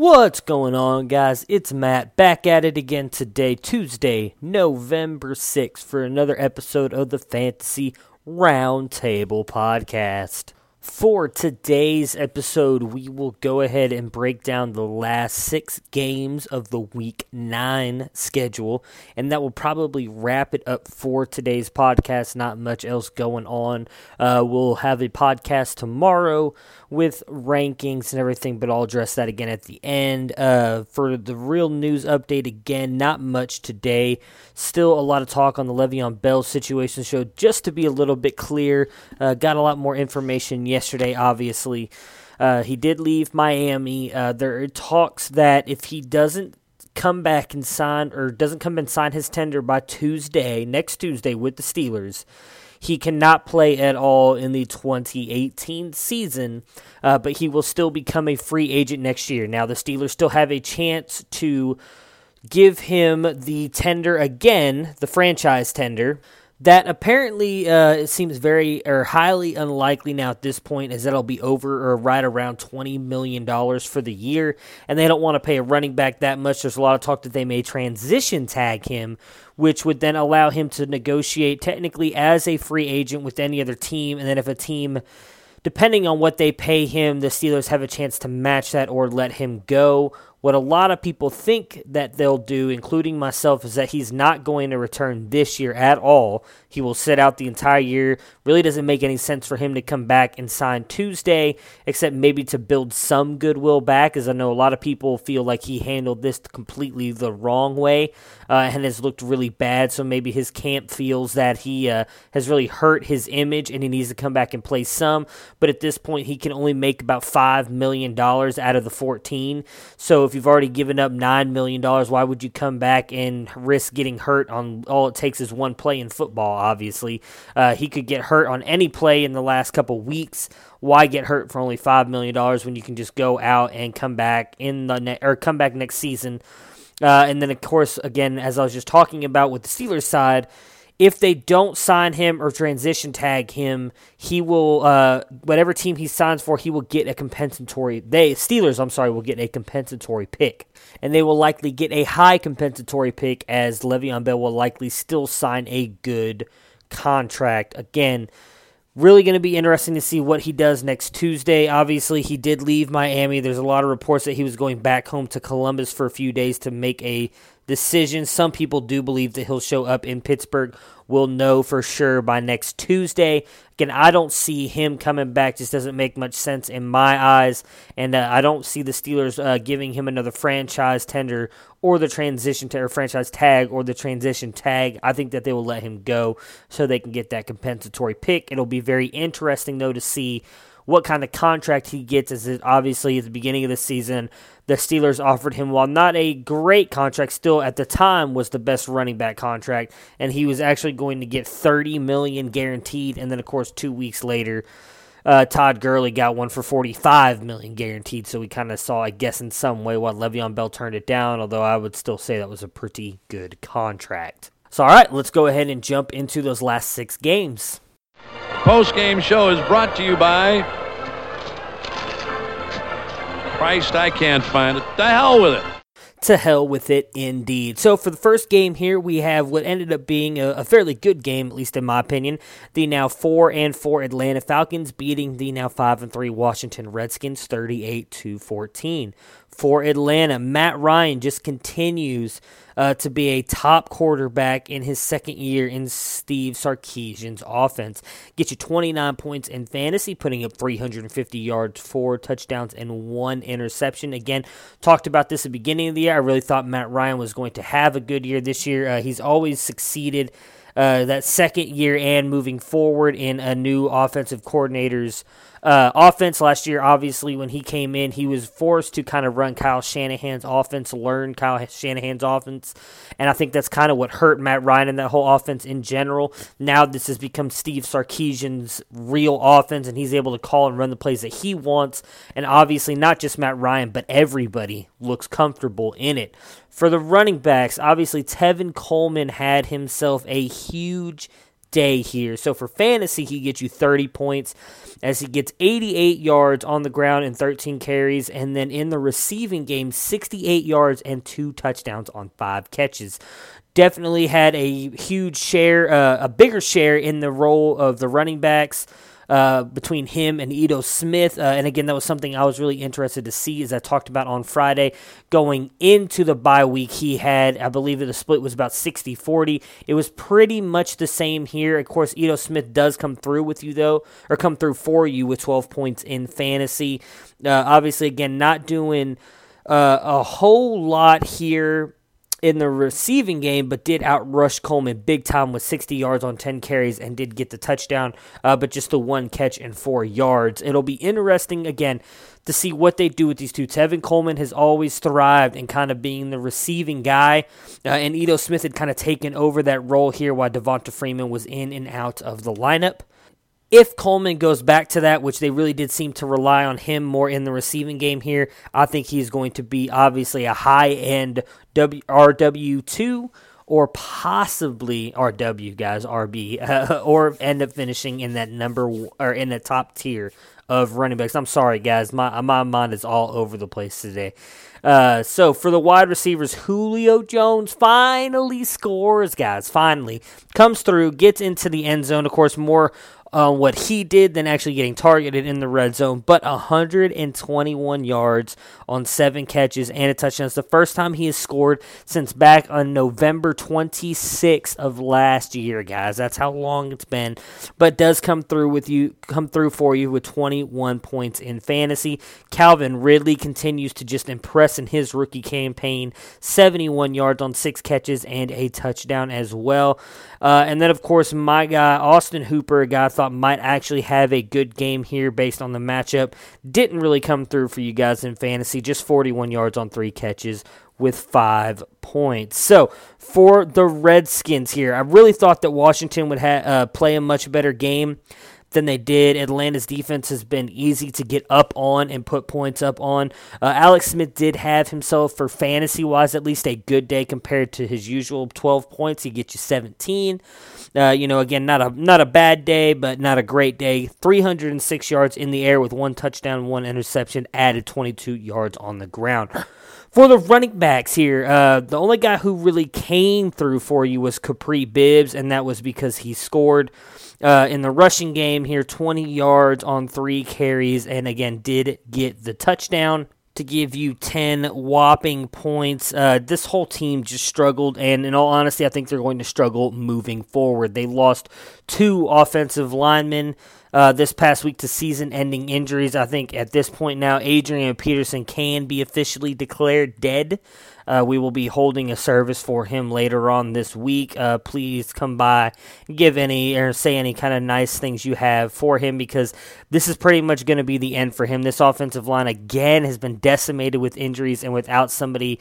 What's going on, guys? It's Matt back at it again today, Tuesday, November 6th, for another episode of the Fantasy Roundtable Podcast. For today's episode, we will go ahead and break down the last six games of the week nine schedule, and that will probably wrap it up for today's podcast. Not much else going on. Uh, we'll have a podcast tomorrow with rankings and everything, but I'll address that again at the end. Uh, for the real news update, again, not much today. Still a lot of talk on the Le'Veon Bell situation. So just to be a little bit clear, uh, got a lot more information yesterday, obviously. Uh, he did leave Miami. Uh, there are talks that if he doesn't come back and sign, or doesn't come and sign his tender by Tuesday, next Tuesday with the Steelers, he cannot play at all in the 2018 season, uh, but he will still become a free agent next year. Now, the Steelers still have a chance to give him the tender again, the franchise tender. That apparently uh, it seems very or highly unlikely now at this point, is that it'll be over or right around twenty million dollars for the year, and they don't want to pay a running back that much. There's a lot of talk that they may transition tag him, which would then allow him to negotiate technically as a free agent with any other team, and then if a team depending on what they pay him, the Steelers have a chance to match that or let him go. What a lot of people think that they'll do, including myself, is that he's not going to return this year at all. He will sit out the entire year. Really doesn't make any sense for him to come back and sign Tuesday, except maybe to build some goodwill back, as I know a lot of people feel like he handled this completely the wrong way uh, and has looked really bad. So maybe his camp feels that he uh, has really hurt his image and he needs to come back and play some. But at this point, he can only make about $5 million out of the 14. So if you've already given up $9 million, why would you come back and risk getting hurt on all it takes is one play in football, obviously? Uh, he could get hurt on any play in the last couple weeks. Why get hurt for only $5 million when you can just go out and come back in the ne- or come back next season? Uh, and then, of course, again, as I was just talking about with the Steelers side, if they don't sign him or transition tag him, he will uh, whatever team he signs for, he will get a compensatory. They Steelers, I'm sorry, will get a compensatory pick, and they will likely get a high compensatory pick as Le'Veon Bell will likely still sign a good contract. Again, really going to be interesting to see what he does next Tuesday. Obviously, he did leave Miami. There's a lot of reports that he was going back home to Columbus for a few days to make a decision. Some people do believe that he'll show up in Pittsburgh. We'll know for sure by next Tuesday. Again, I don't see him coming back. Just doesn't make much sense in my eyes, and uh, I don't see the Steelers uh, giving him another franchise tender or the transition to or franchise tag or the transition tag. I think that they will let him go so they can get that compensatory pick. It'll be very interesting though to see what kind of contract he gets as it obviously at the beginning of the season the Steelers offered him while not a great contract still at the time was the best running back contract and he was actually going to get 30 million guaranteed and then of course 2 weeks later uh, Todd Gurley got one for 45 million guaranteed so we kind of saw I guess in some way why Le'Veon Bell turned it down although I would still say that was a pretty good contract. So all right, let's go ahead and jump into those last 6 games. Post game show is brought to you by Christ, I can't find it. The hell with it. To hell with it, indeed. So, for the first game here, we have what ended up being a, a, fairly good game, at least in my opinion. The now four and four Atlanta Falcons beating the now five and three Washington Redskins, thirty-eight to fourteen. For Atlanta, Matt Ryan just continues uh, to be a top quarterback in his second year in Steve Sarkisian's offense. Get you 29 points in fantasy, putting up 350 yards, four touchdowns, and one interception. Again, talked about this at the beginning of the year. I really thought Matt Ryan was going to have a good year this year. Uh, he's always succeeded. Uh, that second year and moving forward in a new offensive coordinator's Uh, offense last year, obviously, when he came in, he was forced to kind of run Kyle Shanahan's offense, learn Kyle Shanahan's offense. And I think that's kind of what hurt Matt Ryan and that whole offense in general. Now this has become Steve Sarkisian's real offense, and he's able to call and run the plays that he wants. And obviously, not just Matt Ryan, but everybody looks comfortable in it. For the running backs, obviously, Tevin Coleman had himself a huge day here. So for fantasy, he gets you 30 points as he gets 88 yards on the ground and 13 carries. And then in the receiving game, 68 yards and two touchdowns on five catches. Definitely had a huge share, uh, a bigger share in the role of the running backs uh, between him and Ito Smith. Uh, and again, that was something I was really interested to see, as I talked about on Friday. Going into the bye week, he had, I believe the split was about 60 40. It was pretty much the same here. Of course, Ito Smith does come through with you, though, or come through for you with 12 points in fantasy. Uh, obviously, again, not doing. Uh, a whole lot here in the receiving game, but did outrush Coleman big time with 60 yards on 10 carries and did get the touchdown, uh, but just the one catch and four yards. It'll be interesting again to see what they do with these two. Tevin Coleman has always thrived in kind of being the receiving guy, uh, and Ito Smith had kind of taken over that role here while Devonta Freeman was in and out of the lineup. If Coleman goes back to that, which they really did seem to rely on him more in the receiving game here, I think he's going to be obviously a high end w- RW2 or possibly RW guys RB uh, or end up finishing in that number or in the top tier of running backs. I'm sorry guys, my my mind is all over the place today. Uh, so for the wide receivers, Julio Jones finally scores, guys. Finally comes through, gets into the end zone. Of course, more uh, what he did than actually getting targeted in the red zone. But 121 yards on seven catches and a touchdown. It's the first time he has scored since back on November 26th of last year, guys. That's how long it's been. But does come through with you, come through for you with 21 points in fantasy. Calvin Ridley continues to just impress in his rookie campaign. 71 yards on six catches and a touchdown as well. Uh, and then, of course, my guy, Austin Hooper, a guy thought might actually have a good game here based on the matchup. Didn't really come through for you guys in fantasy, just 41 yards on three catches with five points. So for the Redskins here, I really thought that Washington would ha- uh, play a much better game than they did. Atlanta's defense has been easy to get up on and put points up on. Uh, Alex Smith did have himself, for fantasy wise, at least a good day compared to his usual 12 points. He gets you 17. Uh, you know, again, not a not a bad day, but not a great day. 306 yards in the air with one touchdown, one interception, added 22 yards on the ground. For the running backs here, uh, the only guy who really came through for you was Kapri Bibbs, and that was because he scored uh, in the rushing game here 20 yards on three carries, and again, did get the touchdown to give you 10 whopping points. Uh, this whole team just struggled, and in all honesty, I think they're going to struggle moving forward. They lost two offensive linemen uh, this past week to season ending injuries. I think at this point now, Adrian Peterson can be officially declared dead. Uh, we will be holding a service for him later on this week. Uh, please come by, give any or say any kind of nice things you have for him because this is pretty much going to be the end for him. This offensive line again has been decimated with injuries and without somebody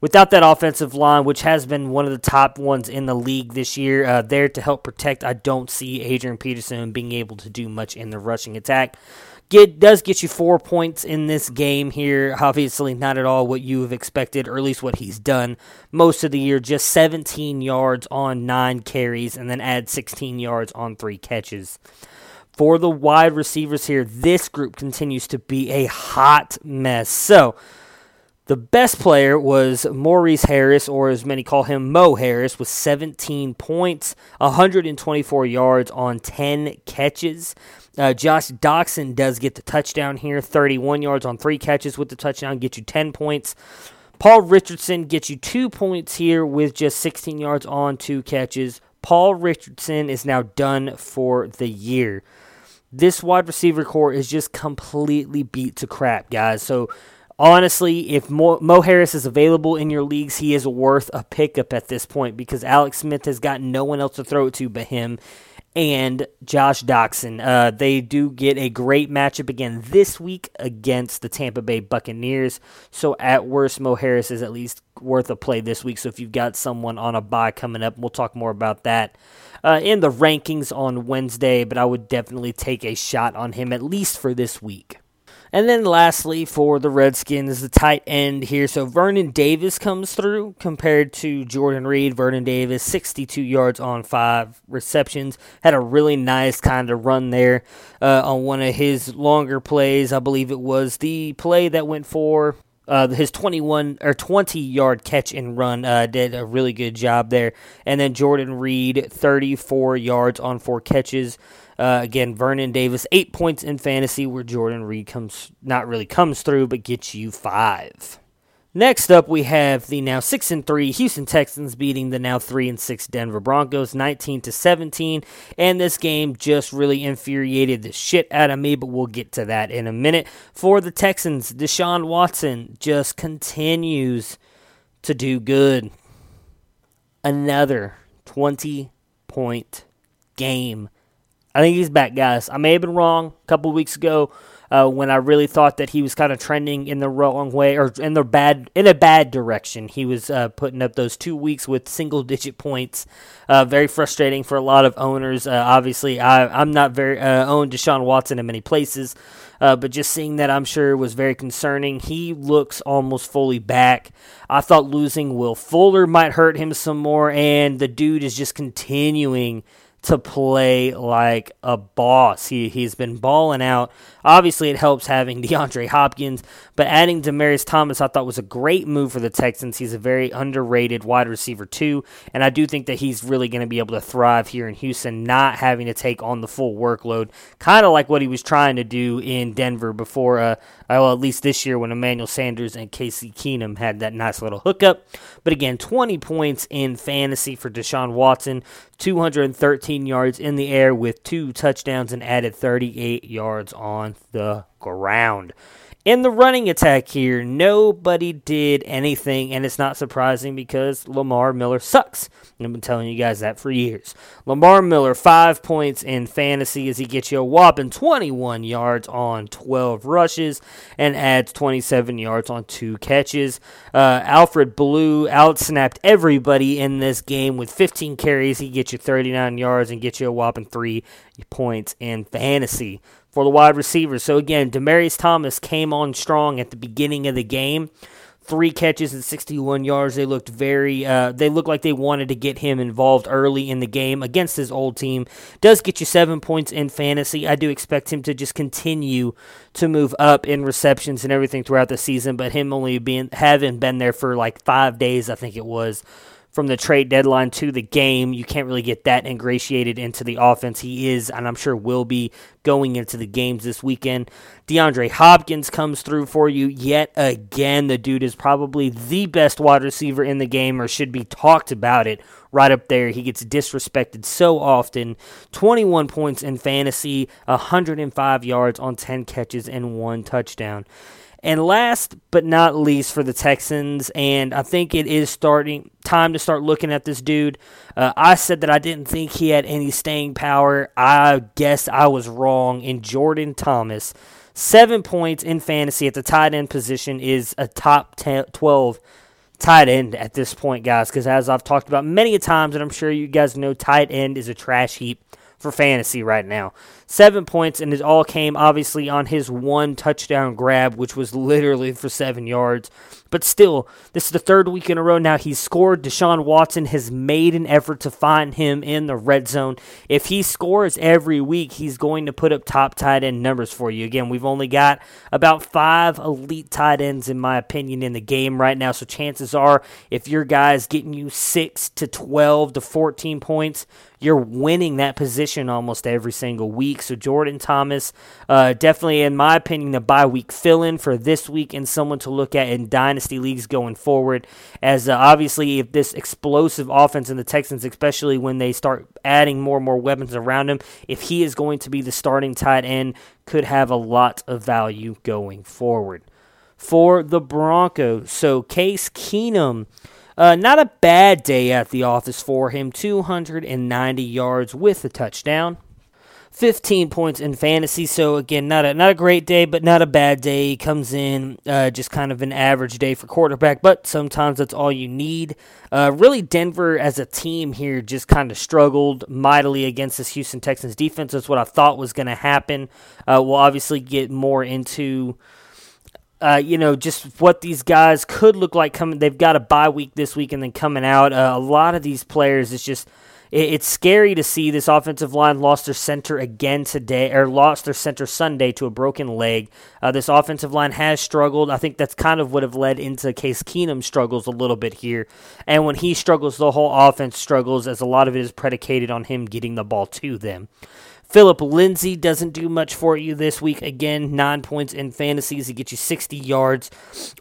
without that offensive line, which has been one of the top ones in the league this year, uh, there to help protect, I don't see Adrian Peterson being able to do much in the rushing attack. Get does get you four points in this game here. Obviously, not at all what you have expected, or at least what he's done most of the year. Just 17 yards on nine carries, and then add 16 yards on three catches. For the wide receivers here, this group continues to be a hot mess. So, the best player was Maurice Harris, or as many call him, Mo Harris, with 17 points, 124 yards on 10 catches. Uh, Josh Doctson does get the touchdown here, 31 yards on three catches with the touchdown, get you 10 points. Paul Richardson gets you two points here with just 16 yards on two catches. Paul Richardson is now done for the year. This wide receiver corps is just completely beat to crap, guys. So honestly, if Mo, Mo, Harris is available in your leagues, he is worth a pickup at this point because Alex Smith has got no one else to throw it to but him. and Josh Doctson. Uh, they do get a great matchup again this week against the Tampa Bay Buccaneers. So at worst, Mo Harris is at least worth a play this week. So if you've got someone on a bye coming up, we'll talk more about that uh, in the rankings on Wednesday. But I would definitely take a shot on him at least for this week. And then lastly, for the Redskins, the tight end here. So Vernon Davis comes through compared to Jordan Reed. Vernon Davis, 62 yards on five receptions. Had a really nice kind of run there uh, on one of his longer plays. I believe it was the play that went for. Uh, his 21 or 20 yard catch and run uh, did a really good job there. And then Jordan Reed, 34 yards on four catches. Uh, again, Vernon Davis, eight points in fantasy, where Jordan Reed comes not really comes through, but gets you five. Next up, we have the now six and three Houston Texans beating the now three and six Denver Broncos, nineteen to seventeen. And this game just really infuriated the shit out of me, but we'll get to that in a minute. For the Texans, Deshaun Watson just continues to do good. Another twenty point game I think he's back, guys. I may have been wrong a couple weeks ago uh, when I really thought that he was kind of trending in the wrong way or in the bad in a bad direction. He was uh, putting up those two weeks with single digit points. Uh, very frustrating for a lot of owners. Uh, obviously, I, am not very uh, owned Deshaun Watson in many places. Uh, but just seeing that, I'm sure was very concerning. He looks almost fully back. I thought losing Will Fuller might hurt him some more, and the dude is just continuing to play like a boss. He he's been balling out. Obviously, it helps having DeAndre Hopkins, but adding Demaryius Thomas, I thought was a great move for the Texans. He's a very underrated wide receiver too, and I do think that he's really going to be able to thrive here in Houston, not having to take on the full workload, kind of like what he was trying to do in Denver before. Uh, well, at least this year when Emmanuel Sanders and Casey Keenum had that nice little hookup. But again, 20 points in fantasy for Deshaun Watson, 213 yards in the air with two touchdowns and added 38 yards on the ground. In the running attack here, nobody did anything, and it's not surprising because Lamar Miller sucks. I've been telling you guys that for years. Lamar Miller, five points in fantasy as he gets you a whopping 21 yards on 12 rushes and adds 27 yards on two catches. Uh, Alfred Blue outsnapped everybody in this game with 15 carries. He gets you 39 yards and gets you a whopping three points in fantasy for the wide receivers. So again, Demaryius Thomas came on strong at the beginning of the game. Three catches and 61 yards. They looked very. Uh, they looked like they wanted to get him involved early in the game against his old team. Does get you seven points in fantasy. I do expect him to just continue to move up in receptions and everything throughout the season. But him only being having been there for like five days, I think it was from the trade deadline to the game. You can't really get that ingratiated into the offense. He is, and I'm sure will be, going into the games this weekend. DeAndre Hopkins comes through for you yet again. The dude is probably the best wide receiver in the game, or should be talked about it right up there. He gets disrespected so often. 21 points in fantasy, 105 yards on 10 catches, and one touchdown. And last but not least for the Texans, and I think it is starting time to start looking at this dude. Uh, I said that I didn't think he had any staying power. I guess I was wrong. In Jordan Thomas, seven points in fantasy at the tight end position is a top 10, 12 tight end at this point, guys. Because as I've talked about many a times, and I'm sure you guys know, tight end is a trash heap for fantasy right now. Seven points, and it all came obviously on his one touchdown grab, which was literally for seven yards. But still, this is the third week in a row now he's scored. Deshaun Watson has made an effort to find him in the red zone. If he scores every week, he's going to put up top tight end numbers for you. Again, we've only got about five elite tight ends, in my opinion, in the game right now. So chances are, if your guy's getting you six to 12 to 14 points, you're winning that position almost every single week. So Jordan Thomas, uh, definitely, in my opinion, the bye week fill in for this week and someone to look at in dynasty leagues going forward. As uh, obviously, if this explosive offense in the Texans, especially when they start adding more and more weapons around him, if he is going to be the starting tight end, could have a lot of value going forward. For the Broncos, so Case Keenum Uh, not a bad day at the office for him 290 yards with a touchdown. 15 points in fantasy. So again, not a not a great day, but not a bad day. He comes in uh, just kind of an average day for quarterback, but sometimes that's all you need. Uh, really, Denver as a team here just kind of struggled mightily against this Houston Texans defense. That's what I thought was going to happen. Uh, we'll obviously get more into. Uh, you know, just what these guys could look like coming. They've got a bye week this week and then coming out. Uh, a lot of these players, it's just it's scary to see this offensive line lost their center again today, or lost their center Sunday to a broken leg. Uh, this offensive line has struggled. I think that's kind of what have led into Case Keenum struggles a little bit here. And when he struggles, the whole offense struggles, as a lot of it is predicated on him getting the ball to them. Philip Lindsay doesn't do much for you this week. Again, nine points in fantasies. He gets you 60 yards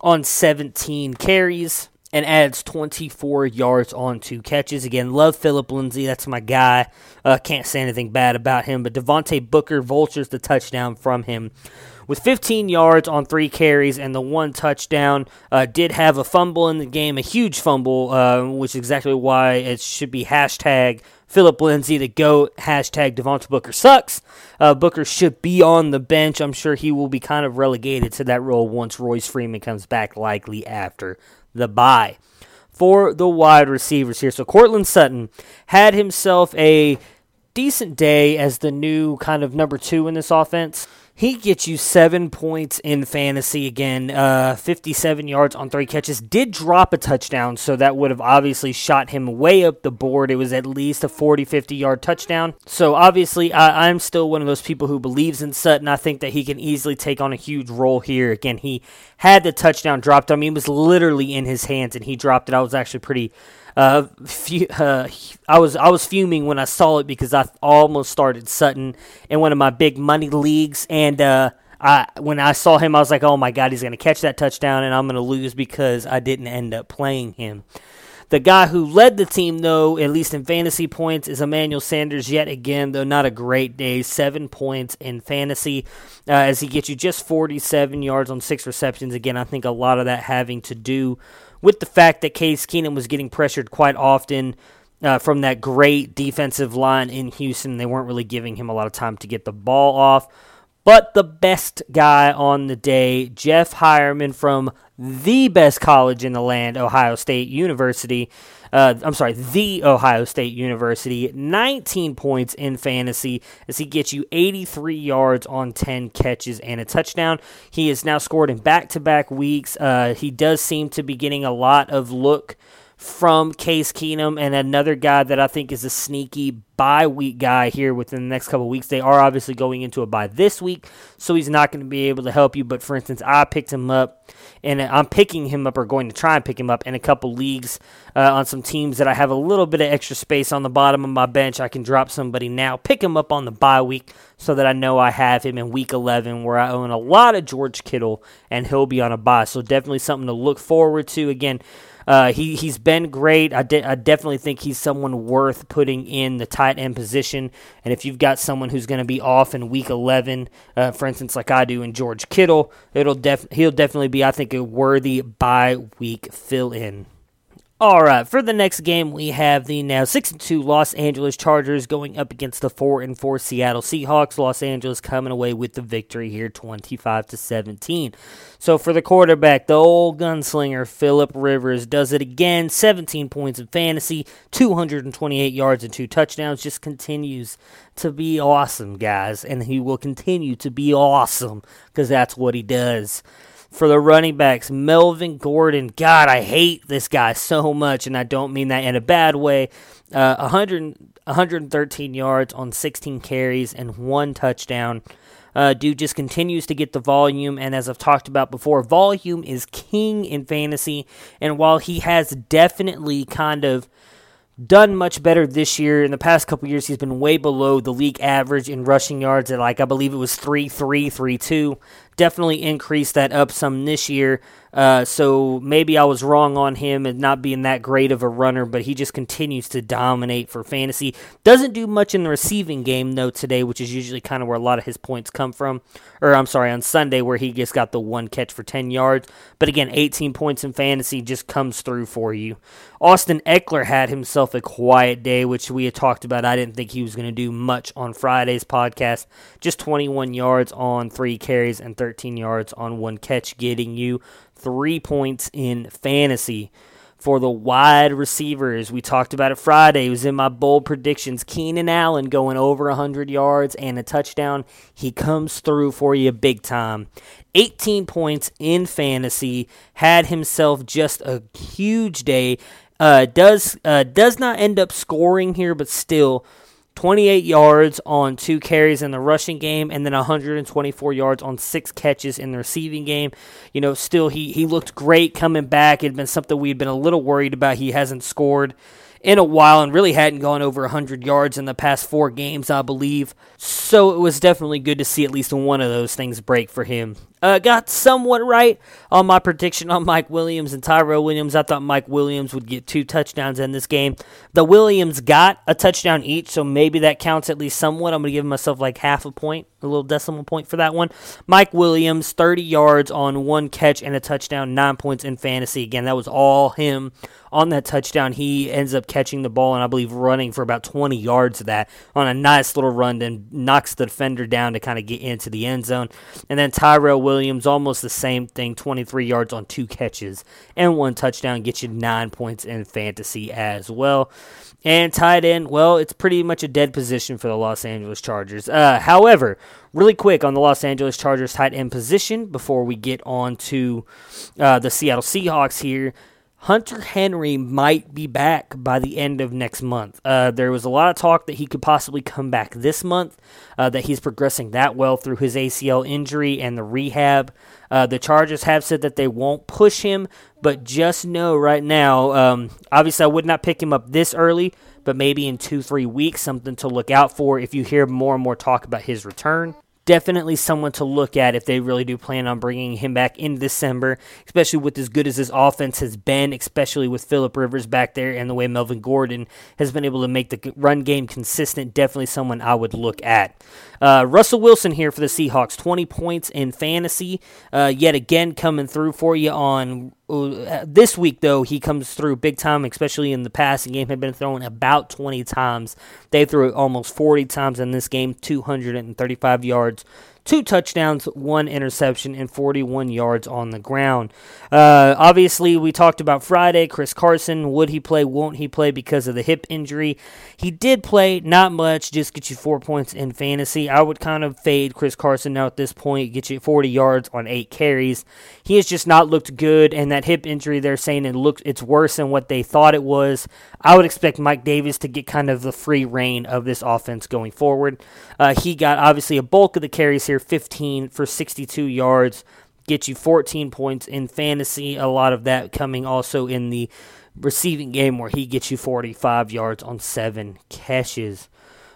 on 17 carries and adds 24 yards on two catches. Again, love Philip Lindsay. That's my guy. Uh, can't say anything bad about him. But Devontae Booker vultures the touchdown from him. With 15 yards on three carries and the one touchdown, uh, did have a fumble in the game, a huge fumble, uh, which is exactly why it should be hashtag Philip Lindsay the GOAT, hashtag Devontae Booker sucks. Uh, Booker should be on the bench. I'm sure he will be kind of relegated to that role once Royce Freeman comes back, likely after the bye. For the wide receivers here. So Courtland Sutton had himself a decent day as the new kind of number two in this offense. He gets you seven points in fantasy again, uh, 57 yards on three catches. Did drop a touchdown, so that would have obviously shot him way up the board. It was at least a 40, 50 yard touchdown. So obviously, I, I'm still one of those people who believes in Sutton. I think that he can easily take on a huge role here. Again, he had the touchdown dropped. I mean, it was literally in his hands, and he dropped it. I was actually pretty uh, uh, I was I was fuming when I saw it because I almost started Sutton in one of my big money leagues, and uh, I when I saw him, I was like, "Oh my God, he's going to catch that touchdown, and I'm going to lose because I didn't end up playing him." The guy who led the team, though, at least in fantasy points, is Emmanuel Sanders. Yet again, though not a great day, seven points in fantasy uh, as he gets you just 47 yards on six receptions. Again, I think a lot of that having to do with the fact that Case Keenum was getting pressured quite often uh, from that great defensive line in Houston. They weren't really giving him a lot of time to get the ball off. But the best guy on the day, Jeff Heuerman from the best college in the land, Ohio State University, uh, I'm sorry, the Ohio State University. 19 points in fantasy as he gets you 83 yards on 10 catches and a touchdown. He has now scored in back to back weeks. Uh, he does seem to be getting a lot of look from Case Keenum and another guy that I think is a sneaky bye week guy here within the next couple weeks. They are obviously going into a bye this week, so he's not going to be able to help you. But for instance, I picked him up, and I'm picking him up or going to try and pick him up in a couple leagues uh, on some teams that I have a little bit of extra space on the bottom of my bench. I can drop somebody now, pick him up on the bye week so that I know I have him in week 11 where I own a lot of George Kittle and he'll be on a bye. So definitely something to look forward to. Again, uh, he he's been great. I, de- I definitely think he's someone worth putting in the tight end position. And if you've got someone who's going to be off in week 11, uh, for instance, like I do in George Kittle, it'll def- he'll definitely be, I think, a worthy bye week fill in. All right, for the next game, we have the now six and two Los Angeles Chargers going up against the four and four Seattle Seahawks. Los Angeles coming away with the victory here, twenty five to seventeen. So for the quarterback, the old gunslinger Philip Rivers does it again. Seventeen points in fantasy, two hundred and twenty eight yards and two touchdowns. Just continues to be awesome, guys, and he will continue to be awesome because that's what he does for the running backs, Melvin Gordon. God, I hate this guy so much, and I don't mean that in a bad way. Uh, 100, 113 yards on 16 carries and one touchdown. Uh, dude just continues to get the volume, and as I've talked about before, volume is king in fantasy. And while he has definitely kind of done much better this year. In the past couple years, he's been way below the league average in rushing yards at like I believe it was three three three two. Definitely increase that up some this year. Uh, so maybe I was wrong on him and not being that great of a runner, but he just continues to dominate for fantasy. Doesn't do much in the receiving game though today, which is usually kind of where a lot of his points come from. Or I'm sorry, on Sunday where he just got the one catch for 10 yards. But again, 18 points in fantasy just comes through for you. Austin Ekeler had himself a quiet day, which we had talked about. I didn't think he was going to do much on Friday's podcast. Just 21 yards on three carries and 13 yards on one catch, getting you three points in fantasy. For the wide receivers, we talked about it Friday. It was in my bold predictions. Keenan Allen going over 100 yards and a touchdown. He comes through for you big time. 18 points in fantasy. Had himself just a huge day. Uh, does uh, does not end up scoring here, but still 28 yards on two carries in the rushing game, and then 124 yards on six catches in the receiving game. You know, still he he looked great coming back. It had been something we'd been a little worried about. He hasn't scored in a while and really hadn't gone over 100 yards in the past four games, I believe. So it was definitely good to see at least one of those things break for him. Uh, got somewhat right on my prediction on Mike Williams and Tyrell Williams. I thought Mike Williams would get two touchdowns in this game. The Williams got a touchdown each, so maybe that counts at least somewhat. I'm going to give myself like half a point, a little decimal point for that one. Mike Williams, 30 yards on one catch and a touchdown, nine points in fantasy. Again, that was all him on that touchdown. He ends up catching the ball and I believe running for about 20 yards of that on a nice little run and knocks the defender down to kind of get into the end zone. And then Tyrell Williams, almost the same thing, 23 yards on two catches and one touchdown, gets you nine points in fantasy as well. And tight end, well, it's pretty much a dead position for the Los Angeles Chargers. Uh, however, really quick on the Los Angeles Chargers tight end position before we get on to uh, the Seattle Seahawks here. Hunter Henry might be back by the end of next month. Uh, there was a lot of talk that he could possibly come back this month, uh, that he's progressing that well through his ACL injury and the rehab. Uh, the Chargers have said that they won't push him, but just know right now, um, obviously, I would not pick him up this early, but maybe in two, three weeks, something to look out for if you hear more and more talk about his return definitely someone to look at if they really do plan on bringing him back in December, especially with as good as his offense has been, especially with Philip Rivers back there and the way Melvin Gordon has been able to make the run game consistent. Definitely someone I would look at. Uh, Russell Wilson here for the Seahawks, 20 points in fantasy, uh, yet again coming through for you on uh, this week, though, he comes through big time, especially in the passing game. Had been thrown about 20 times. They threw it almost 40 times in this game, 235 yards two touchdowns, one interception, and 41 yards on the ground. Uh, obviously, we talked about Friday. Chris Carson, would he play? Won't he play because of the hip injury? He did play, not much, just get you four points in fantasy. I would kind of fade Chris Carson now at this point, get you 40 yards on eight carries. He has just not looked good, and that hip injury, they're saying it looks it's worse than what they thought it was. I would expect Mike Davis to get kind of the free reign of this offense going forward. Uh, he got obviously a bulk of the carries here 15 for 62 yards, get you 14 points in fantasy. A lot of that coming also in the receiving game where he gets you 45 yards on seven catches.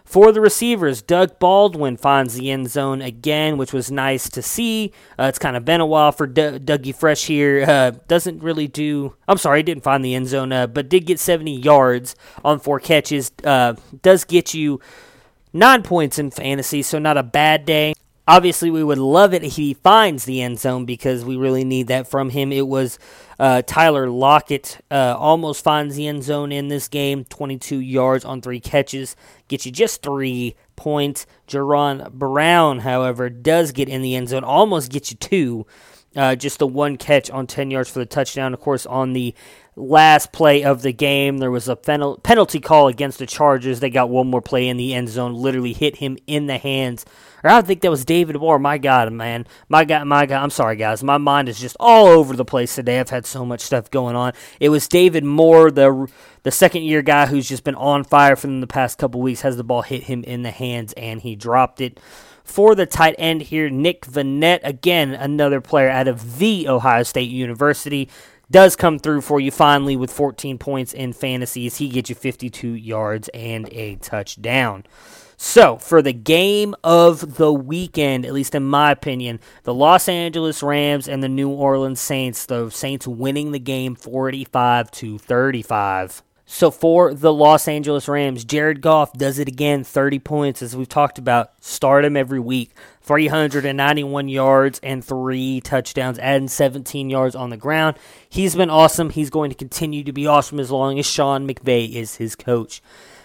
For the receivers, Doug Baldwin finds the end zone again, which was nice to see. Uh, it's kind of been a while for D- Dougie Fresh here. Uh, doesn't really do. I'm sorry, he didn't find the end zone, uh, but did get 70 yards on four catches. Uh, does get you nine points in fantasy, so not a bad day. Obviously, we would love it if he finds the end zone because we really need that from him. It was uh, Tyler Lockett uh, almost finds the end zone in this game, 22 yards on three catches, gets you just three points. Jaron Brown, however, does get in the end zone, almost gets you two. Uh, just the one catch on 10 yards for the touchdown. Of course, on the last play of the game, there was a penalty call against the Chargers. They got one more play in the end zone, literally hit him in the hands or I think that was David Moore. My God, man. My God, my God. I'm sorry, guys. My mind is just all over the place today. I've had so much stuff going on. It was David Moore, the the second year guy who's just been on fire for them the past couple weeks, has the ball hit him in the hands and he dropped it. For the tight end here, Nick Vannett, again, another player out of the Ohio State University does come through for you finally with 14 points in fantasies. He gets you 52 yards and a touchdown. So, for the game of the weekend, at least in my opinion, the Los Angeles Rams and the New Orleans Saints, the Saints winning the game 45 to 35. So for the Los Angeles Rams, Jared Goff does it again, 30 points as we've talked about. Start him every week. 391 yards and 3 touchdowns, adding 17 yards on the ground. He's been awesome. He's going to continue to be awesome as long as Sean McVay is his coach.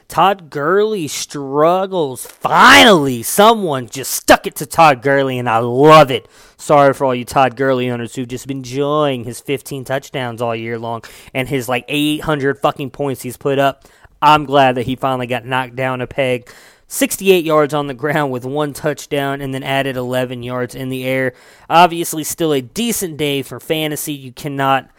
Todd Gurley struggles. Finally, someone just stuck it to Todd Gurley, and I love it. Sorry for all you Todd Gurley owners who've just been enjoying his 15 touchdowns all year long and his like 800 fucking points he's put up. I'm glad that he finally got knocked down a peg. 68 yards on the ground with one touchdown and then added 11 yards in the air. Obviously, still a decent day for fantasy. You cannot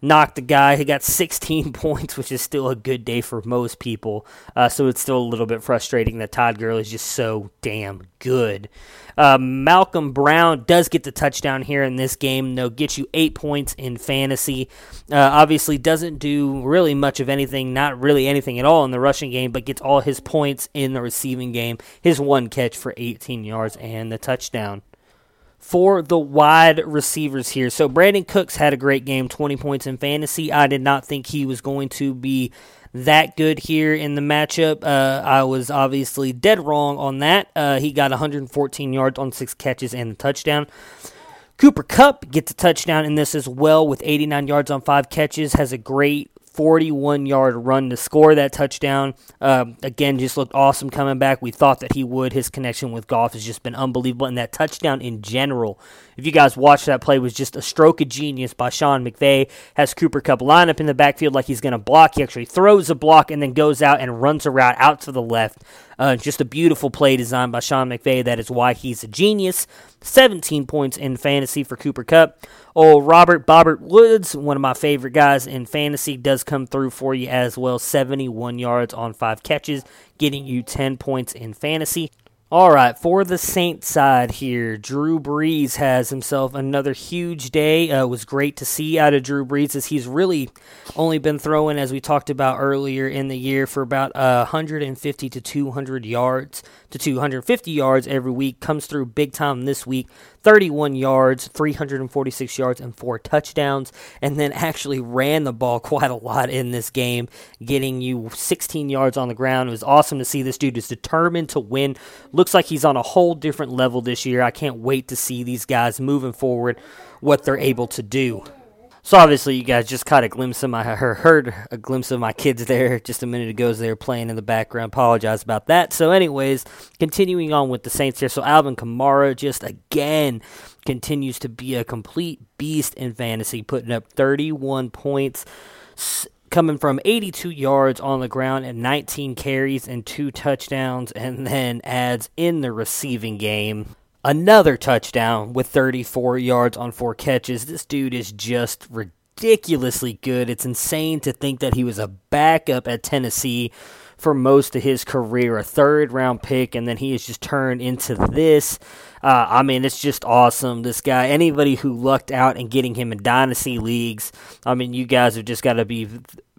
knocked the guy. He got 16 points, which is still a good day for most people. Uh, so it's still a little bit frustrating that Todd Gurley is just so damn good. Uh, Malcolm Brown does get the touchdown here in this game, though, gets you eight points in fantasy. Uh, obviously, doesn't do really much of anything, not really anything at all in the rushing game, but gets all his points in the receiving game. His one catch for 18 yards and the touchdown for the wide receivers here. So Brandin Cooks had a great game, 20 points in fantasy. I did not think he was going to be that good here in the matchup. Uh, I was obviously dead wrong on that. Uh, he got 114 yards on six catches and a touchdown. Cooper Kupp gets a touchdown in this as well with 89 yards on five catches. Has a great 41 yard run to score that touchdown. Uh, again, just looked awesome coming back. We thought that he would. His connection with Goff has just been unbelievable. And that touchdown in general, if you guys watched that play, was just a stroke of genius by Sean McVay. Has Cooper Kupp line up in the backfield like he's going to block. He actually throws a block and then goes out and runs a route out to the left. Uh, just a beautiful play designed by Sean McVay. That is why he's a genius. 17 points in fantasy for Cooper Kupp. Oh, Robert Bobbert Woods, one of my favorite guys in fantasy, does come through for you as well. 71 yards on five catches, getting you 10 points in fantasy. All right, for the Saints side here, Drew Brees has himself another huge day. Uh, it was great to see out of Drew Brees as he's really only been throwing, as we talked about earlier in the year, for about uh, 150 to 200 yards to 250 yards every week. Comes through big time this week. 31 yards, 346 yards, and four touchdowns. And then actually ran the ball quite a lot in this game, getting you 16 yards on the ground. It was awesome to see this dude is determined to win. Looks like he's on a whole different level this year. I can't wait to see these guys moving forward, what they're able to do. So obviously, you guys just caught a glimpse of my heard a glimpse of my kids there just a minute ago as they were playing in the background. Apologize about that. So, anyways, continuing on with the Saints here. So Alvin Kamara just again continues to be a complete beast in fantasy, putting up 31 points. Coming from 82 yards on the ground and 19 carries and two touchdowns, and then adds in the receiving game another touchdown with 34 yards on four catches. This dude is just ridiculously good. It's insane to think that he was a backup at Tennessee for most of his career, a third round pick, and then he has just turned into this. Uh, I mean, it's just awesome. This guy, anybody who lucked out in getting him in dynasty leagues, I mean, you guys have just got to be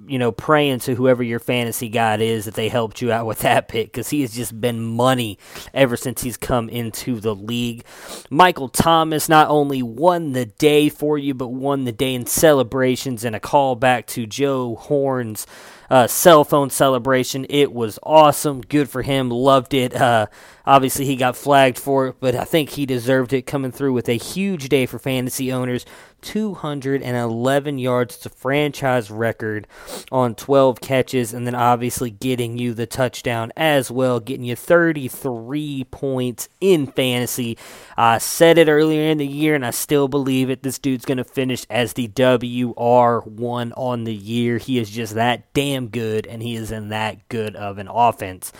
you know, praying to whoever your fantasy god is that they helped you out with that pick because he has just been money ever since he's come into the league. Michael Thomas not only won the day for you, but won the day in celebrations and a callback to Joe Horn's uh, cell phone celebration. It was awesome. Good for him. Loved it. Uh, obviously, he got flagged for it, but I think he deserved it coming through with a huge day for fantasy owners. 211 yards. to franchise record on 12 catches, and then obviously getting you the touchdown as well, getting you 33 points in fantasy. I said it earlier in the year, and I still believe it. This dude's going to finish as the WR1 on the year. He is just that damn good, and he is in that good of an offense.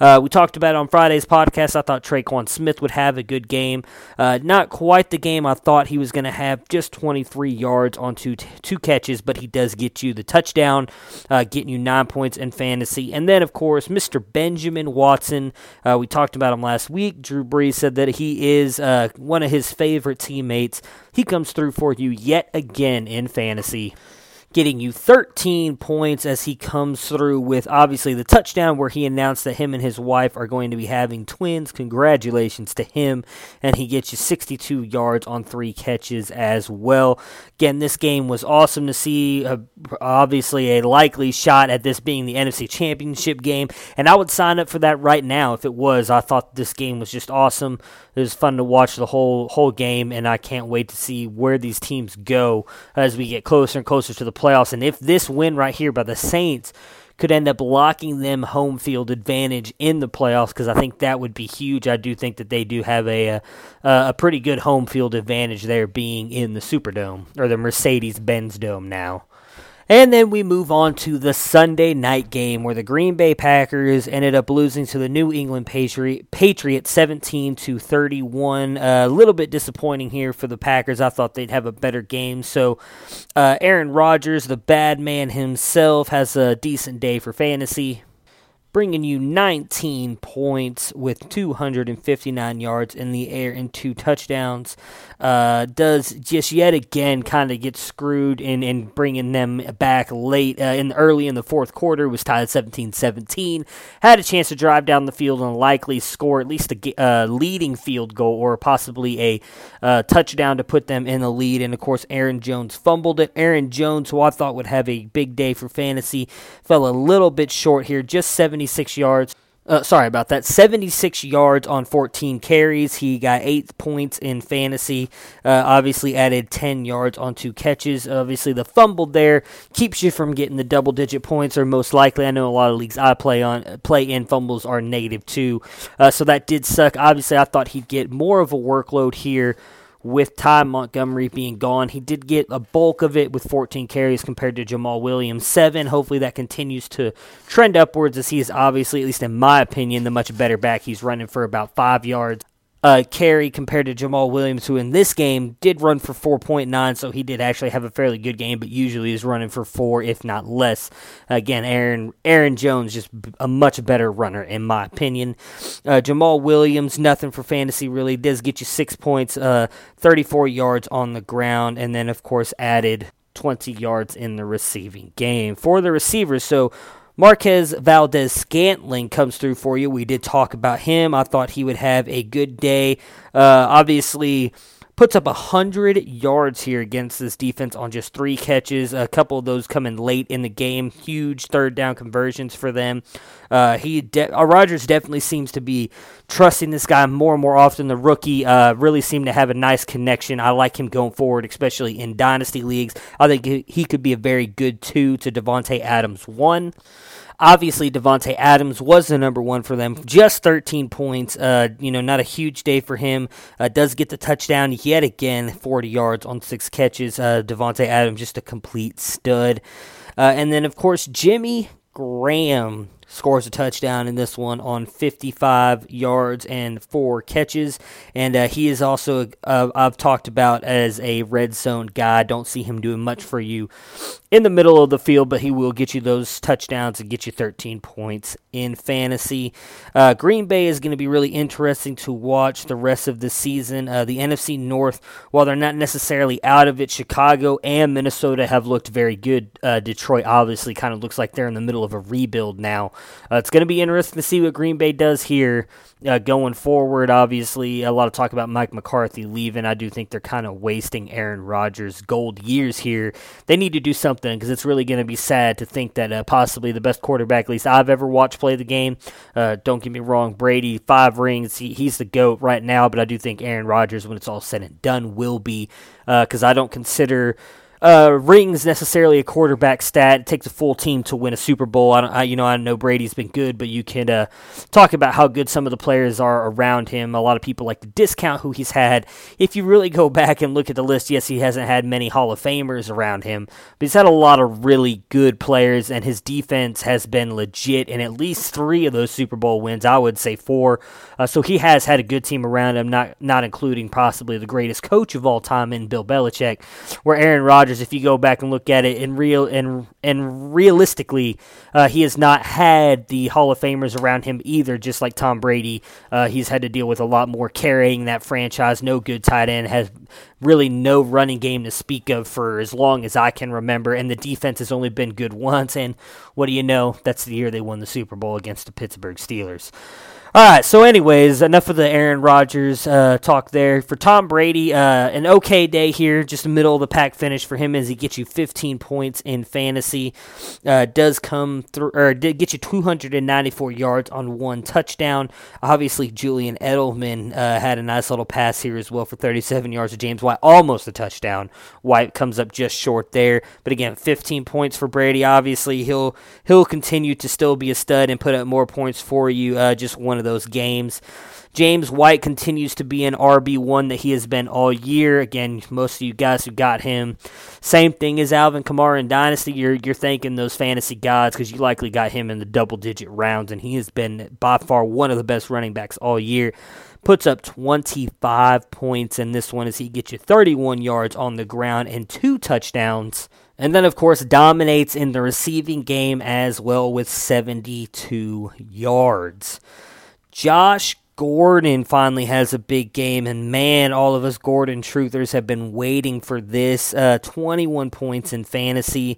Uh, we talked about on Friday's podcast. I thought Tre'Quan Smith would have a good game. Uh, not quite the game I thought he was going to have, just 23 yards on two, t- two catches, but he does get you the touchdown, uh, getting you nine points in fantasy. And then, of course, Mr. Benjamin Watson. Uh, we talked about him last week. Drew Brees said that he is uh, one of his favorite teammates. He comes through for you yet again in fantasy. Getting you 13 points as he comes through with obviously the touchdown where he announced that him and his wife are going to be having twins. Congratulations to him. And he gets you 62 yards on three catches as well. Again, this game was awesome to see. Uh, obviously, a likely shot at this being the NFC Championship game. And I would sign up for that right now if it was. I thought this game was just awesome. It was fun to watch the whole whole game, and I can't wait to see where these teams go as we get closer and closer to the. And if this win right here by the Saints could end up locking them home field advantage in the playoffs because I think that would be huge. I do think that they do have a, a, a pretty good home field advantage there being in the Superdome or the Mercedes Benz Dome now. And then we move on to the Sunday night game where the Green Bay Packers ended up losing to the New England Patriot, Patriots 17 to 31. A little bit disappointing here for the Packers. I thought they'd have a better game. So uh, Aaron Rodgers, the bad man himself, has a decent day for fantasy bringing you 19 points with 259 yards in the air and two touchdowns. Uh, does just yet again kind of get screwed in, in bringing them back late uh, in early in the fourth quarter. Was tied 17-17. Had a chance to drive down the field and likely score at least a uh, leading field goal or possibly a uh, touchdown to put them in the lead. And of course, Aaron Jones fumbled it. Aaron Jones, who I thought would have a big day for fantasy, fell a little bit short here, just 76 yards. Uh, sorry about that. 76 yards on 14 carries. He got eight points in fantasy. Uh, obviously, added 10 yards on two catches. Obviously, the fumble there keeps you from getting the double digit points, or most likely, I know a lot of leagues I play on play in fumbles are negative two. Uh, so that did suck. Obviously, I thought he'd get more of a workload here with Ty Montgomery being gone. He did get a bulk of it with 14 carries compared to Jamaal Williams, 7. Hopefully that continues to trend upwards as he is obviously, at least in my opinion, the much better back. He's running for about 5 yards uh, carry compared to Jamaal Williams, who in this game did run for 4.9, so he did actually have a fairly good game, but usually is running for four, if not less. Again, Aaron Aaron Jones just a much better runner in my opinion. Uh, Jamaal Williams, nothing for fantasy really, does get you six points, uh, 34 yards on the ground, and then of course added 20 yards in the receiving game for the receivers. So Marquez Valdes-Scantling comes through for you. We did talk about him. I thought he would have a good day. Uh, obviously, puts up 100 yards here against this defense on just three catches. A couple of those coming late in the game. Huge third down conversions for them. Uh, he de- uh, Rodgers definitely seems to be trusting this guy more and more often. The rookie uh, really seemed to have a nice connection. I like him going forward, especially in dynasty leagues. I think he could be a very good two to Davante Adams one. Obviously, Davante Adams was the number one for them, just 13 points. Uh, you know, not a huge day for him. Uh, does get the touchdown yet again, 40 yards on six catches. Uh, Davante Adams just a complete stud. Uh, and then, of course, Jimmy Graham scores a touchdown in this one on 55 yards and four catches. And uh, he is also, uh, I've talked about as a red zone guy. Don't see him doing much for you in the middle of the field, but he will get you those touchdowns and get you 13 points in fantasy. Uh, Green Bay is going to be really interesting to watch the rest of the season. Uh, the NFC North, while they're not necessarily out of it, Chicago and Minnesota have looked very good. Uh, Detroit obviously kind of looks like they're in the middle of a rebuild now. Uh, it's going to be interesting to see what Green Bay does here uh, going forward. Obviously, a lot of talk about Mike McCarthy leaving. I do think they're kind of wasting Aaron Rodgers' gold years here. They need to do something because it's really going to be sad to think that uh, possibly the best quarterback, at least I've ever watched play the game. Uh, don't get me wrong, Brady, five rings, he, he's the GOAT right now, but I do think Aaron Rodgers, when it's all said and done, will be because uh, I don't consider uh, rings necessarily a quarterback stat. It takes a full team to win a Super Bowl. I, I you know, I know Brady's been good, but you can uh, talk about how good some of the players are around him. A lot of people like to discount who he's had. If you really go back and look at the list, yes, he hasn't had many Hall of Famers around him, but he's had a lot of really good players, and his defense has been legit in at least three of those Super Bowl wins. I would say four. Uh, so he has had a good team around him, not not including possibly the greatest coach of all time in Bill Belichick, where Aaron Rodgers Rodgers, if you go back and look at it, in real and and realistically, uh, he has not had the Hall of Famers around him either. Just like Tom Brady, uh, he's had to deal with a lot more carrying that franchise. No good tight end has really no running game to speak of for as long as I can remember, and the defense has only been good once. And what do you know? That's the year they won the Super Bowl against the Pittsburgh Steelers. All right. So, anyways, enough of the Aaron Rodgers uh, talk there. For Tom Brady, uh, an okay day here, just a middle of the pack finish for him as he gets you 15 points in fantasy. Uh, does come through or did get you 294 yards on one touchdown. Obviously, Julian Edelman uh, had a nice little pass here as well for 37 yards to James White, almost a touchdown. White comes up just short there, but again, 15 points for Brady. Obviously, he'll he'll continue to still be a stud and put up more points for you. Uh, just one of those games. James White continues to be an RB1 that he has been all year. Again, most of you guys who got him, same thing as Alvin Kamara in Dynasty. You're, you're thanking those fantasy gods because you likely got him in the double digit rounds, and he has been by far one of the best running backs all year. Puts up 25 points in this one as he gets you 31 yards on the ground and two touchdowns. And then, of course, dominates in the receiving game as well with 72 yards. Josh Gordon finally has a big game, and man, all of us Gordon truthers have been waiting for this. Uh, 21 points in fantasy.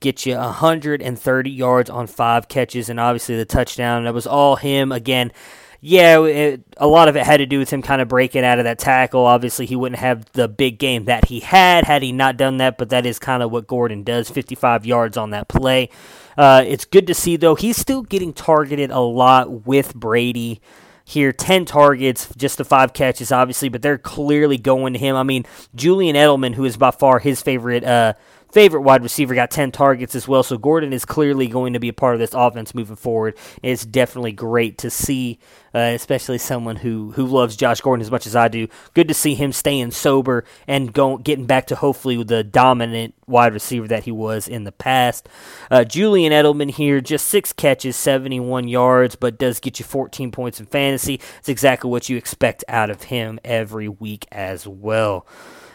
Get you 130 yards on five catches, and obviously the touchdown. That was all him. Again, yeah, it, a lot of it had to do with him kind of breaking out of that tackle. Obviously, he wouldn't have the big game that he had had he not done that, but that is kind of what Gordon does 55 yards on that play. Uh, it's good to see, though, he's still getting targeted a lot with Brady here 10 targets, just the five catches, obviously, but they're clearly going to him. I mean, Julian Edelman, who is by far his favorite. Uh, favorite wide receiver got 10 targets as well. So Gordon is clearly going to be a part of this offense moving forward. It's definitely great to see, uh, especially someone who, who loves Josh Gordon as much as I do. Good to see him staying sober and going getting back to hopefully the dominant wide receiver that he was in the past. Uh, Julian Edelman here, just six catches, 71 yards, but does get you 14 points in fantasy. It's exactly what you expect out of him every week as well.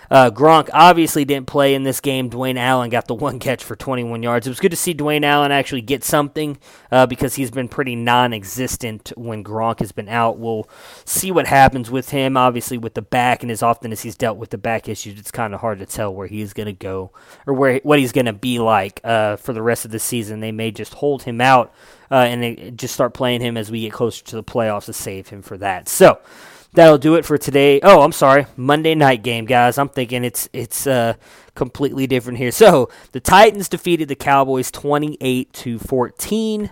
Uh, Gronk obviously didn't play in this game. Dwayne Allen got the one catch for 21 yards. It was good to see Dwayne Allen actually get something uh, because he's been pretty non existent when Gronk has been out. We'll see what happens with him. Obviously, with the back, and as often as he's dealt with the back issues, it's kind of hard to tell where he's going to go or where what he's going to be like uh, for the rest of the season. They may just hold him out uh, and just start playing him as we get closer to the playoffs to save him for that. So, that'll do it for today. Oh, I'm sorry, Monday night game, guys. I'm thinking it's it's uh, completely different here. So the Titans defeated the Cowboys 28 to 14.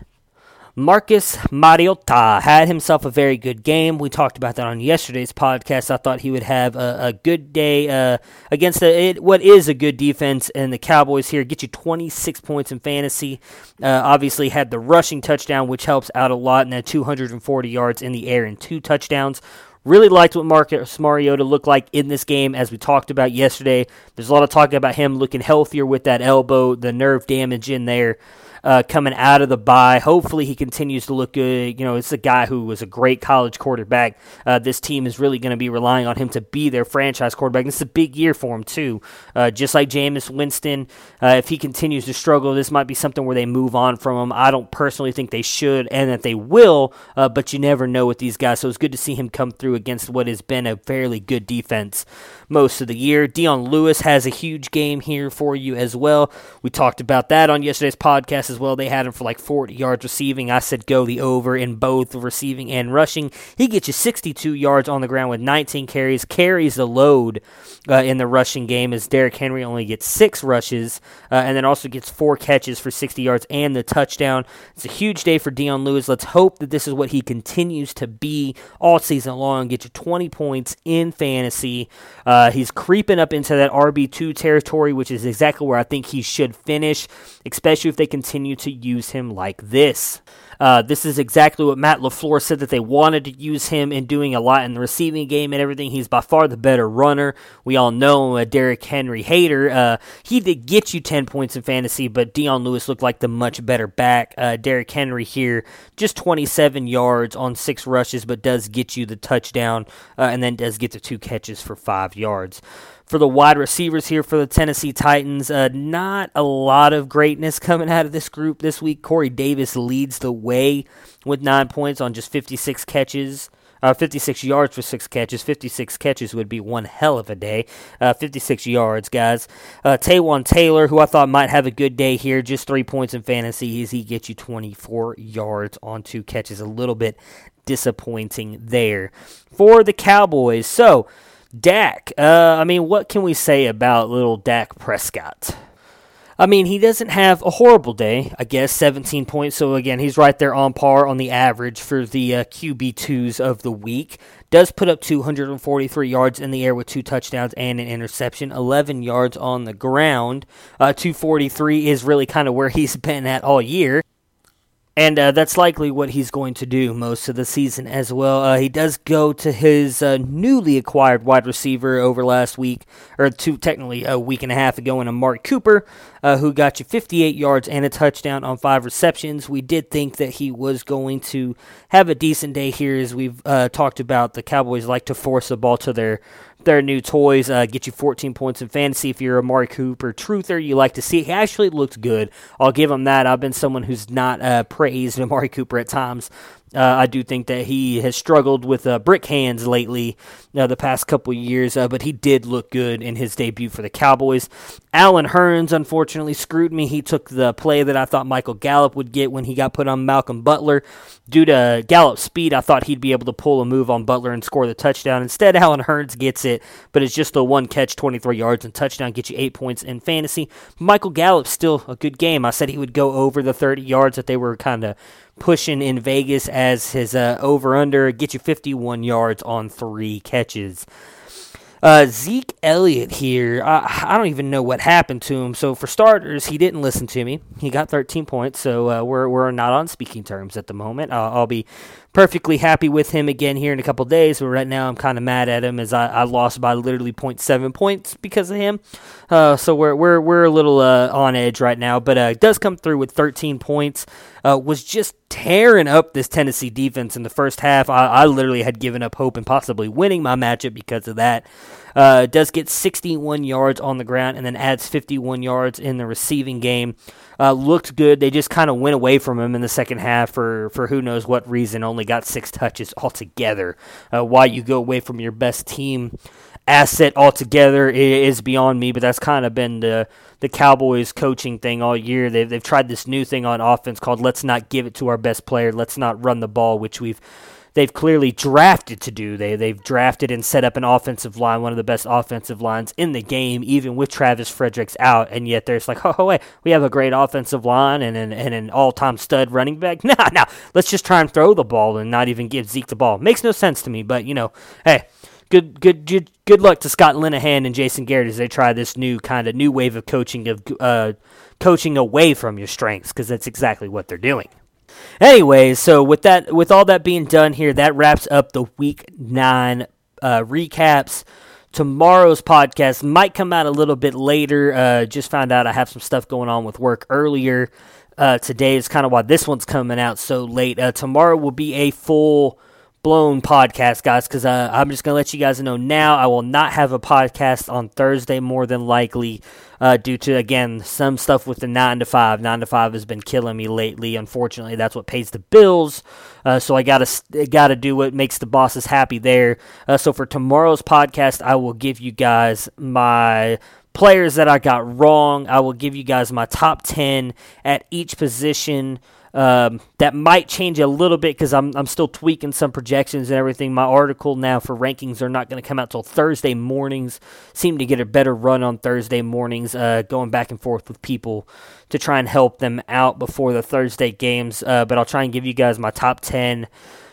Marcus Mariota had himself a very good game. We talked about that on yesterday's podcast. I thought he would have a, a good day uh, against a, it, what is a good defense, and the Cowboys here get you 26 points in fantasy. Uh, obviously, had the rushing touchdown, which helps out a lot, and then 240 yards in the air and two touchdowns. Really liked what Marcus Mariota looked like in this game, as we talked about yesterday. There's a lot of talk about him looking healthier with that elbow, the nerve damage in there uh, coming out of the bye. Hopefully, he continues to look good. You know, it's a guy who was a great college quarterback. Uh, this team is really going to be relying on him to be their franchise quarterback. This is a big year for him, too. Uh, just like Jameis Winston, uh, if he continues to struggle, this might be something where they move on from him. I don't personally think they should and that they will, uh, but you never know with these guys. So it's good to see him come through against what has been a fairly good defense most of the year. Dion Lewis has a huge game here for you as well. We talked about that on yesterday's podcast as well. They had him for like 40 yards receiving. I said go the over in both receiving and rushing. He gets you 62 yards on the ground with 19 carries, carries the load uh, in the rushing game as Derrick Henry only gets six rushes uh, and then also gets four catches for 60 yards and the touchdown. It's a huge day for Dion Lewis. Let's hope that this is what he continues to be all season long. Get you 20 points in fantasy. Uh, he's creeping up into that RB2 territory, which is exactly where I think he should finish, especially if they continue to use him like this. Uh, this is exactly what Matt LaFleur said that they wanted to use him in doing a lot in the receiving game and everything. He's by far the better runner. We all know a Derrick Henry hater. Uh, he did get you 10 points in fantasy, but Dion Lewis looked like the much better back. Uh, Derrick Henry here, just 27 yards on six rushes, but does get you the touchdown uh, and then does get the two catches for five yards. For the wide receivers here for the Tennessee Titans, uh, not a lot of greatness coming out of this group this week. Corey Davis leads the way with nine points on just 56 catches. Uh, 56 yards for six catches. 56 catches would be one hell of a day. Uh, 56 yards, guys. Uh, Taywan Taylor, who I thought might have a good day here, just three points in fantasy. Is he gets you 24 yards on two catches? A little bit disappointing there for the Cowboys. So, Dak. Uh, I mean, what can we say about little Dak Prescott? I mean, he doesn't have a horrible day, I guess, 17 points. So, again, he's right there on par on the average for the uh, QB2s of the week. Does put up 243 yards in the air with two touchdowns and an interception, 11 yards on the ground. Uh, 243 is really kind of where he's been at all year. And uh, that's likely what he's going to do most of the season as well. Uh, he does go to his uh, newly acquired wide receiver over last week, or two, technically a week and a half ago, in Amari Cooper, uh, who got you 58 yards and a touchdown on five receptions. We did think that he was going to have a decent day here, as we've uh, talked about. The Cowboys like to force the ball to their their new toys. Uh, get you 14 points in fantasy. If you're a Amari Cooper truther, you like to see. He actually looked good. I'll give him that. I've been someone who's not uh, praised Amari Cooper at times. Uh, I do think that he has struggled with uh, brick hands lately, uh, the past couple years, uh, but he did look good in his debut for the Cowboys. Allen Hurns, unfortunately, screwed me. He took the play that I thought Michael Gallup would get when he got put on Malcolm Butler. Due to Gallup's speed, I thought he'd be able to pull a move on Butler and score the touchdown. Instead, Allen Hurns gets it, but it's just a one catch, 23 yards, and touchdown, get you eight points in fantasy. Michael Gallup still a good game. I said he would go over the 30 yards that they were kind of pushing in Vegas as his uh, over under get you 51 yards on three catches. Uh, Zeke Elliott here, I, I, don't even know what happened to him. So for starters, he didn't listen to me. He got 13 points, so uh, we're we're not on speaking terms at the moment. I'll be perfectly happy with him again here in a couple days. But right now, I'm kind of mad at him as I, I, lost by literally 0.7 points because of him. Uh, so we're we're we're a little uh, on edge right now. But uh, does come through with 13 points. Uh, was just tearing up this Tennessee defense in the first half. I, I literally had given up hope and possibly winning my matchup because of that. Uh, does get 61 yards on the ground and then adds 51 yards in the receiving game. Uh, looked good. They just kind of went away from him in the second half for, for who knows what reason. Only got six touches altogether. Uh, why you go away from your best team asset altogether is beyond me, but that's kind of been the the Cowboys coaching thing all year. They've they've tried this new thing on offense called "Let's not give it to our best player. Let's not run the ball," which we've they've clearly drafted to do. They they've drafted and set up an offensive line, one of the best offensive lines in the game, even with Travis Fredericks out. And yet there's like, oh wait, we have a great offensive line and an and an all time stud running back. Nah, nah, let's just try and throw the ball and not even give Zeke the ball. Makes no sense to me. But you know, hey. Good, good, good, good luck to Scott Linehan and Jason Garrett as they try this new kind of new wave of coaching of uh, coaching away from your strengths because that's exactly what they're doing. Anyways, so with that, with all that being done here, that wraps up the week nine uh, recaps. Tomorrow's podcast might come out a little bit later. Uh, just found out I have some stuff going on with work earlier. Uh, today is kind of why this one's coming out so late. Uh, tomorrow will be a full blown podcast, guys, because uh, I'm just going to let you guys know now. I will not have a podcast on Thursday, more than likely, uh, due to, again, some stuff with the 9 to 5. 9 to 5 has been killing me lately. Unfortunately, that's what pays the bills. Uh, so I got to gotta do what makes the bosses happy there. Uh, so for tomorrow's podcast, I will give you guys my players that I got wrong. I will give you guys my top 10 at each position. Um, that might change a little bit because I'm, I'm still tweaking some projections and everything. My article now for rankings are not going to come out till Thursday mornings. Seem to get a better run on Thursday mornings, uh, going back and forth with people to try and help them out before the Thursday games. Uh, but I'll try and give you guys my top 10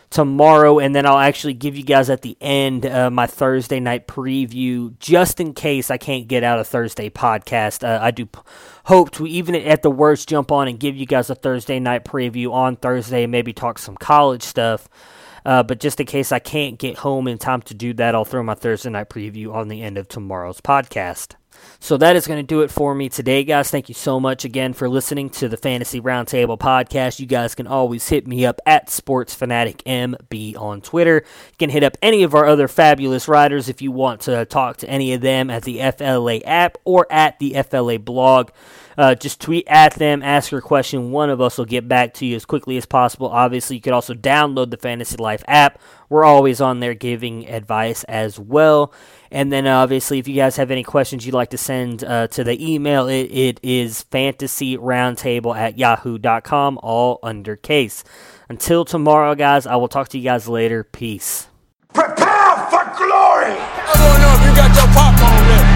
tomorrow, and then I'll actually give you guys at the end uh, my Thursday night preview, just in case I can't get out a Thursday podcast. Uh, I do hope to, even at the worst, jump on and give you guys a Thursday night preview on Thursday, maybe talk some college stuff. Uh, but just in case I can't get home in time to do that, I'll throw my Thursday night preview on the end of tomorrow's podcast. So that is going to do it for me today, guys. Thank you so much again for listening to the Fantasy Roundtable podcast. You guys can always hit me up at Sports Fanatic MB on Twitter. You can hit up any of our other fabulous writers if you want to talk to any of them at the FLA app or at the FLA blog. Uh, just tweet at them, ask your question. One of us will get back to you as quickly as possible. Obviously, you could also download the Fantasy Life app. We're always on there giving advice as well. And then uh, obviously, if you guys have any questions you'd like to send uh, to the email, it, it is fantasyroundtable at yahoo.com, all under case. Until tomorrow, guys, I will talk to you guys later. Peace. Prepare for glory! I don't know if you got your popcorn ready.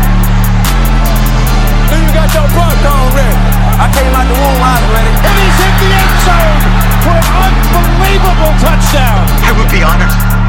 Do you got your popcorn ready? I came out the womb, I was ready. And he's hit the end zone for an unbelievable touchdown. I would be honored